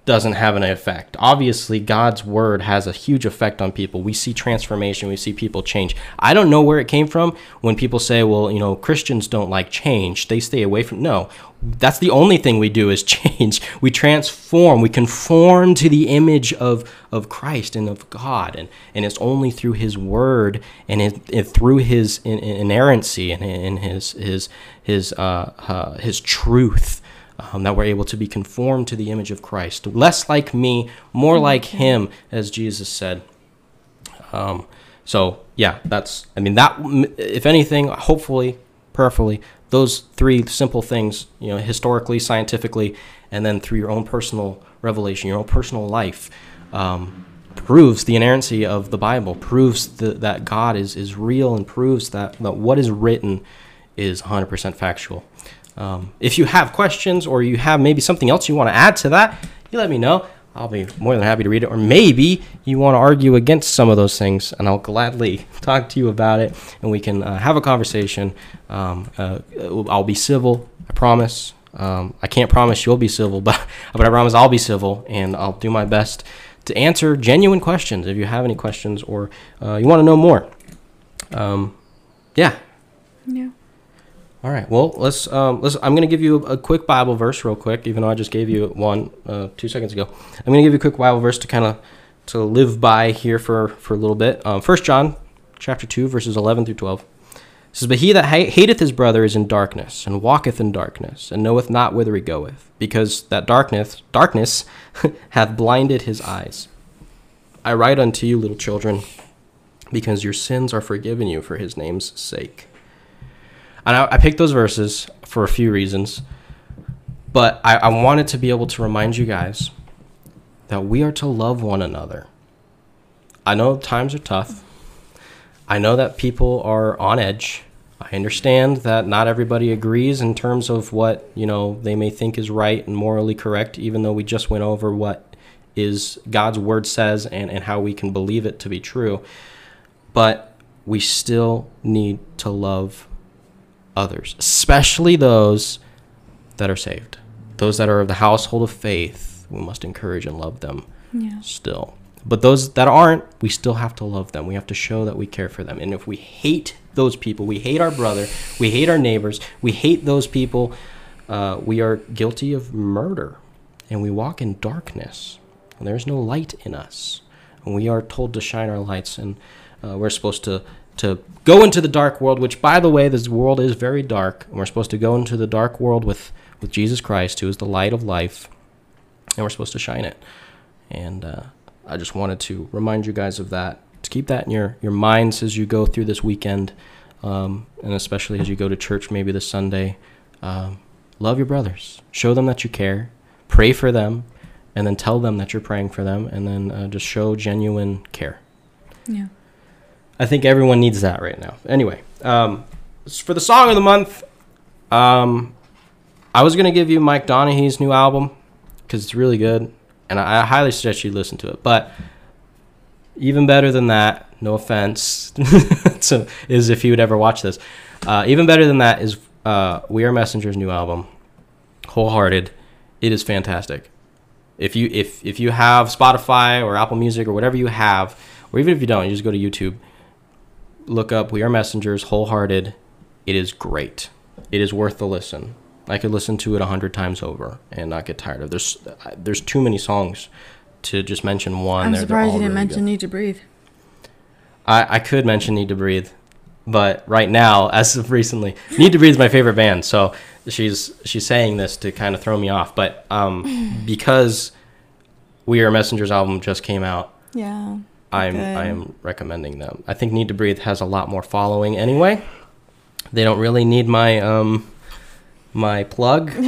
doesn't have an effect. Obviously, God's word has a huge effect on people. We see transformation, we see people change. I don't know where it came from when people say, well, you know, Christians don't like change. They stay away from No. That's the only thing we do is change. We transform, we conform to the image of of Christ and of God. And and it's only through his word and, it, and through his in, in- inerrancy and, and his his his uh, uh his truth um, that we're able to be conformed to the image of Christ, less like me, more like Him, as Jesus said. Um, so yeah, that's. I mean, that if anything, hopefully, prayerfully, those three simple things, you know, historically, scientifically, and then through your own personal revelation, your own personal life, um, proves the inerrancy of the Bible, proves the, that God is is real, and proves that that what is written is 100% factual. Um, if you have questions or you have maybe something else you want to add to that, you let me know. I'll be more than happy to read it. Or maybe you want to argue against some of those things, and I'll gladly talk to you about it, and we can uh, have a conversation. Um, uh, I'll be civil, I promise. Um, I can't promise you'll be civil, but but I promise I'll be civil, and I'll do my best to answer genuine questions. If you have any questions or uh, you want to know more, um, yeah, Yeah. All right. Well, let's um, let's. I'm going to give you a, quick Bible verse, real quick, even though I just gave you one uh, two seconds ago. I'm going to give you a quick Bible verse to kind of to live by here for for a little bit. Um, First John, chapter two, verses 11 through 12. It says, "But he that ha- hateth his brother is in darkness, and walketh in darkness, and knoweth not whither he goeth, because that darkness darkness hath blinded his eyes. I write unto you, little children, because your sins are forgiven you for his name's sake." And I, I picked those verses for a few reasons, but I, I wanted to be able to remind you guys that we are to love one another. I know times are tough. I know that people are on edge. I understand that not everybody agrees in terms of what, you know, they may think is right and morally correct, even though we just went over what is God's word says and, and how we can believe it to be true. But we still need to love others, especially those that are saved. Those that are of the household of faith, we must encourage and love them Yeah. still. But those that aren't, we still have to love them. We have to show that we care for them. And if we hate those people, we hate our brother, we hate our neighbors, we hate those people, uh, we are guilty of murder. And we walk in darkness. And there's no light in us. And we are told to shine our lights. And uh, we're supposed to, to go into the dark world, which, by the way, this world is very dark. And we're supposed to go into the dark world with, with Jesus Christ, who is the light of life. And we're supposed to shine it. And uh, I just wanted to remind you guys of that. To keep that in your, your minds as you go through this weekend, um, and especially as you go to church maybe this Sunday. Um, love your brothers. Show them that you care. Pray for them, and then tell them that you're praying for them, and then uh, just show genuine care. Yeah. I think everyone needs that right now. Anyway, um, for the song of the month, um, I was gonna give you Mike Donehey's new album because it's really good, and I, highly suggest you listen to it. But even better than that, no offense, to, is if you would ever watch this. Uh, even better than that is uh, We Are Messenger's new album, Wholehearted. It is fantastic. If you if if you have Spotify or Apple Music or whatever you have, or even if you don't, you just go to YouTube, look up We Are Messengers Wholehearted. It is great. It is worth the listen. I could listen to it a hundred times over and not get tired of. There's there's too many songs to just mention one. I'm They're- surprised you didn't really mention good. Need to Breathe. I, I could mention Need to Breathe, but right now, as of recently, Need to Breathe is my favorite band. So she's she's saying this to kind of throw me off, but um, because We Are Messengers album just came out, Yeah. I'm Good. I am recommending them. I think Need to Breathe has a lot more following anyway. They don't really need my um my plug.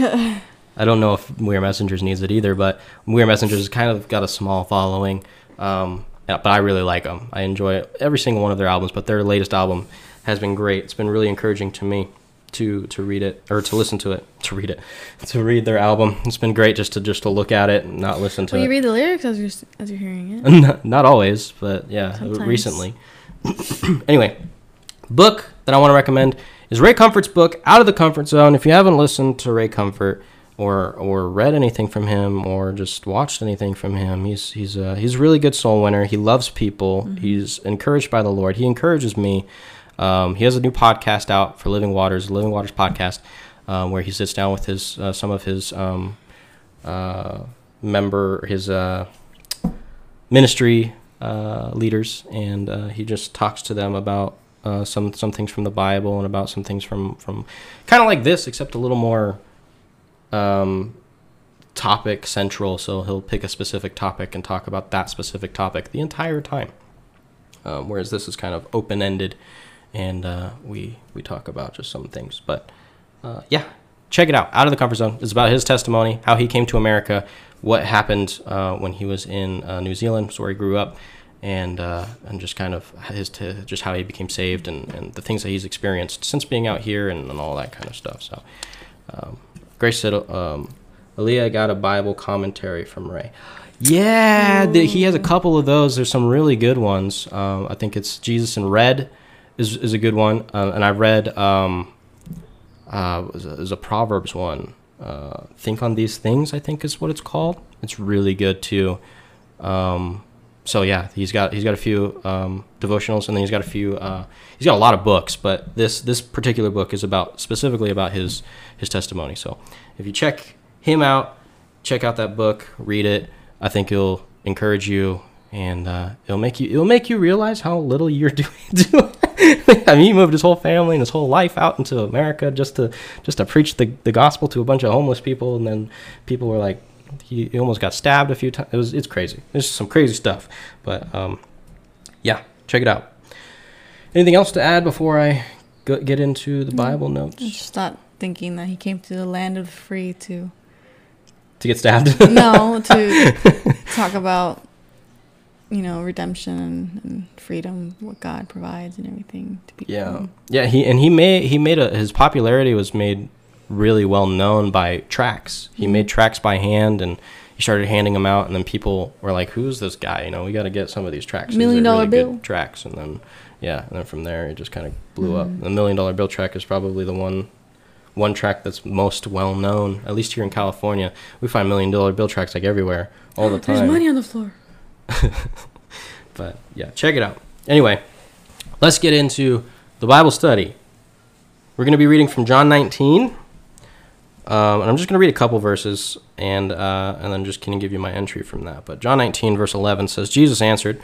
I don't know if We Are Messengers needs it either, but We Are Messengers has kind of got a small following. Um, but I really like them. I enjoy every single one of their albums, but their latest album has been great. It's been really encouraging to me to to read it or to listen to it, to read it, to read their album. It's been great just to just to look at it and not listen to Well, it. you read the lyrics as you're as you're hearing it. not, not always, but yeah, Sometimes. recently. anyway, book that I want to recommend is Ray Comfort's book, Out of the Comfort Zone. If you haven't listened to Ray Comfort or or read anything from him or just watched anything from him, he's he's a he's a really good soul winner. He loves people. Mm-hmm. He's encouraged by the Lord. He encourages me. Um, he has a new podcast out for Living Waters, Living Waters podcast, um, where he sits down with his uh, some of his um, uh, member his uh, ministry uh, leaders, and uh, he just talks to them about uh, some some things from the Bible and about some things from from kind of like this, except a little more um, topic central. So he'll pick a specific topic and talk about that specific topic the entire time. Um, whereas this is kind of open ended, and uh, we we talk about just some things. But uh, yeah, check it out. Out of the comfort zone. It's about his testimony, how he came to America, what happened uh, when he was in uh, New Zealand, where he grew up, and uh, and just kind of his t- just how he became saved and, and the things that he's experienced since being out here and, and all that kind of stuff. So, um, Grace said, um, Aaliyah got a Bible commentary from Ray. Yeah, the, he has a couple of those. There's some really good ones. Um, I think it's Jesus in Red is, is a good one, uh, and I read um, uh, was a, is a Proverbs one. Uh, Think on these things, I think is what it's called. It's really good too. Um, so yeah, he's got he's got a few um, devotionals, and then he's got a few. Uh, he's got a lot of books, but this this particular book is about specifically about his his testimony. So if you check him out, check out that book, read it. I think it'll encourage you, and uh, it'll make you it'll make you realize how little you're doing. I mean, he moved his whole family and his whole life out into America just to just to preach the, the gospel to a bunch of homeless people, and then people were like, he, he almost got stabbed a few times. It was it's crazy. It's some crazy stuff, but um, yeah, check it out. Anything else to add before I go, get into the Bible notes Just not thinking that he came to the land of the free to to get stabbed? no to talk about you know redemption and, freedom, what God provides and everything to people. Yeah, yeah. He and he made he made a his popularity was made really well known by tracts. He Mhm. made tracts by hand, and he started handing them out. And then people were like, "Who's this guy? You know, we got to get some of these tracts. Million Dollar really Bill. tracts." And then yeah, and then from there it just kind of blew Mhm. up. The Million Dollar Bill tract is probably the one one tract that's most well known. At least here in California, we find Million Dollar Bill tracts like everywhere all the time. There's money on the floor. But yeah, check it out. Anyway, let's get into the Bible study. We're going to be reading from John 19. Um, and I'm just going to read a couple verses and, uh, and then just going to give you my entry from that. But John 19, verse 11 says, Jesus answered,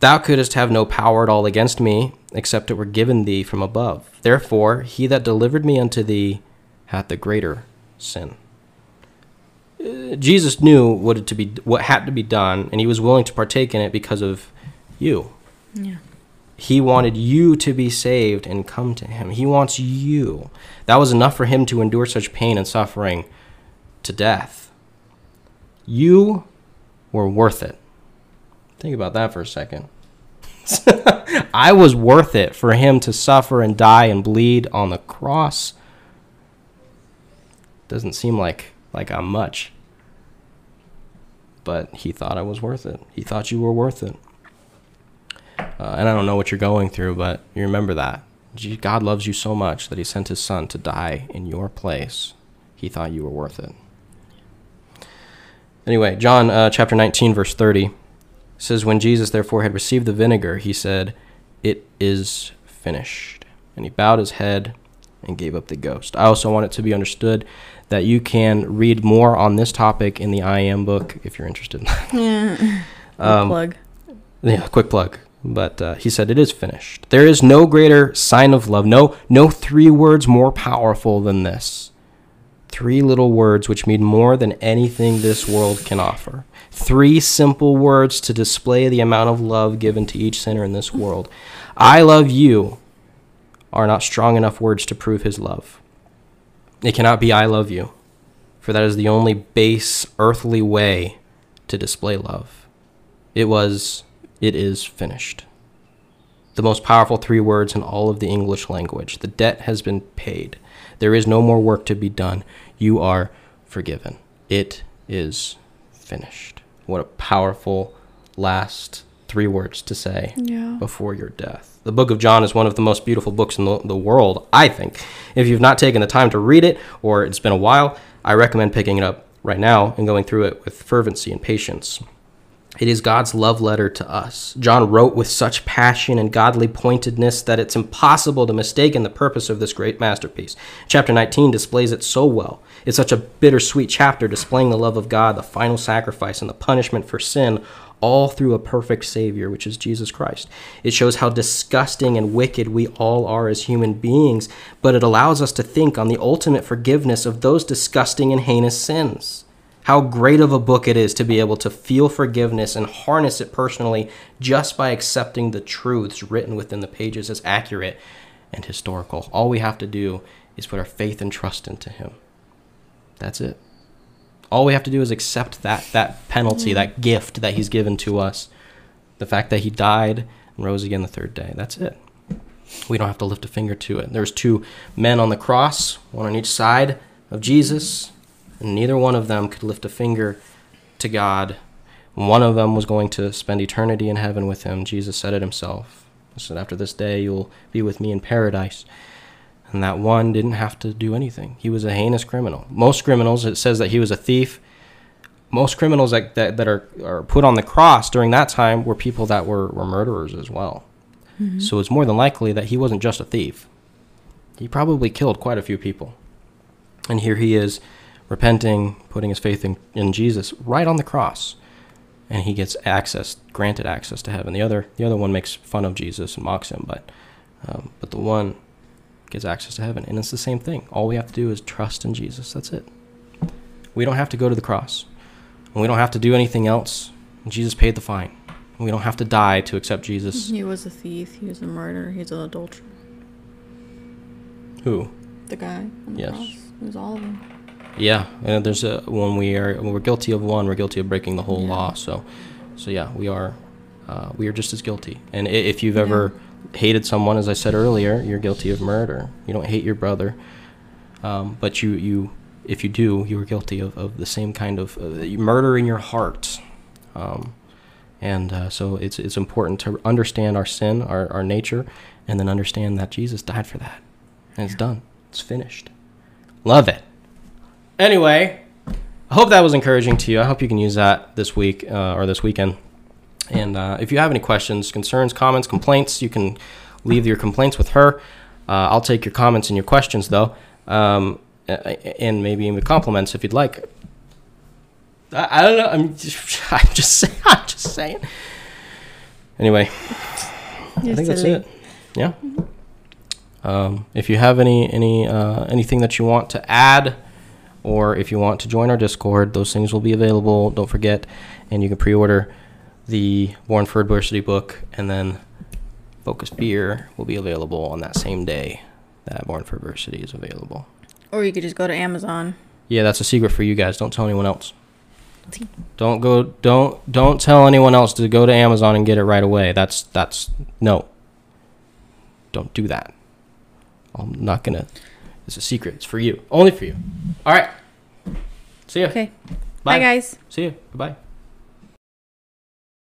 Thou couldst have no power at all against me, except it were given thee from above. Therefore, he that delivered me unto thee hath the greater sin. Jesus knew what had to be what had to be done, and he was willing to partake in it because of you. Yeah. He wanted you to be saved and come to him. He wants you. That was enough for him to endure such pain and suffering to death. You were worth it. Think about that for a second. I was worth it for him to suffer and die and bleed on the cross. Doesn't seem like like I'm much. But he thought I was worth it. He thought you were worth it. Uh, and I don't know what you're going through, but you remember that. God loves you so much that he sent his son to die in your place. He thought you were worth it. Anyway, John uh, chapter 19, verse 30 says, When Jesus therefore had received the vinegar, he said, It is finished. And he bowed his head and gave up the ghost. I also want it to be understood that you can read more on this topic in the I Am book if you're interested. Yeah. Um, plug. yeah, quick plug. But uh, he said it is finished. There is no greater sign of love. No, no three words more powerful than this. Three little words which mean more than anything this world can offer. Three simple words to display the amount of love given to each sinner in this world. I love you are not strong enough words to prove his love. It cannot be I love you, for that is the only base earthly way to display love. It was, it is finished. The most powerful three words in all of the English language. The debt has been paid. There is no more work to be done. You are forgiven. It is finished. What a powerful last three words to say Yeah. before your death. The book of John is one of the most beautiful books in the, the world, I think. If you've not taken the time to read it or it's been a while, I recommend picking it up right now and going through it with fervency and patience. It is God's love letter to us. John wrote with such passion and godly pointedness that it's impossible to mistake in the purpose of this great masterpiece. Chapter 19 displays it so well. It's such a bittersweet chapter displaying the love of God, the final sacrifice, and the punishment for sin, all through a perfect Savior, which is Jesus Christ. It shows how disgusting and wicked we all are as human beings, but it allows us to think on the ultimate forgiveness of those disgusting and heinous sins how great of a book it is to be able to feel forgiveness and harness it personally just by accepting the truths written within the pages as accurate and historical. All we have to do is put our faith and trust into Him. That's it. All we have to do is accept that that penalty, mm-hmm. that gift that He's given to us, the fact that He died and rose again the third day. That's it. We don't have to lift a finger to it. There's two men on the cross, one on each side of Jesus, and neither one of them could lift a finger to God. One of them was going to spend eternity in heaven with him. Jesus said it himself. He said, After this day, you'll be with me in paradise. And that one didn't have to do anything. He was a heinous criminal. Most criminals, it says that he was a thief. Most criminals that, that, that are, are put on the cross during that time were people that were, were murderers as well. So it's more than likely that he wasn't just a thief. He probably killed quite a few people. And here he is repenting, putting his faith in, in Jesus right on the cross. And he gets access, granted access to heaven. The other, the other one makes fun of Jesus and mocks him, but, um, but the one gets access to heaven. And it's the same thing. All we have to do is trust in Jesus. That's it. We don't have to go to the cross. And we don't have to do anything else. Jesus paid the fine. We don't have to die to accept Jesus. He was a thief. He was a murderer. He's an adulterer. Who? The guy the Yes. cross. It was all of them. Yeah, and there's a when we are when we're guilty of one, we're guilty of breaking the whole Yeah. law. So, so yeah, we are uh, we are just as guilty. And if you've ever hated someone, as I said earlier, you're guilty of murder. You don't hate your brother, um, but you you if you do, you are guilty of, of the same kind of uh, murder in your heart. Um, and uh, so it's it's important to understand our sin, our, our nature, and then understand that Jesus died for that, and it's done. It's finished. Love it. Anyway, I hope that was encouraging to you. I hope you can use that this week uh, or this weekend. And uh, if you have any questions, concerns, comments, complaints, you can leave your complaints with her. Uh, I'll take your comments and your questions though, um, and maybe even compliments if you'd like. I, I don't know. I'm just, I'm just saying. I'm just saying. Anyway, I think that's it. Yeah. Um, if you have any any uh, anything that you want to add, or if you want to join our Discord, those things will be available. Don't forget, and you can pre-order the Born for Adversity book, and then Focus Beer will be available on that same day that Born for Adversity is available. Or you could just go to Amazon. Yeah, that's a secret for you guys. Don't tell anyone else. Don't go. Don't don't tell anyone else to go to Amazon and get it right away. That's that's no. Don't do that. I'm not gonna. It's a secret. It's for you. Only for you. All right. See ya. Okay. Bye. Bye, guys. See you. Bye.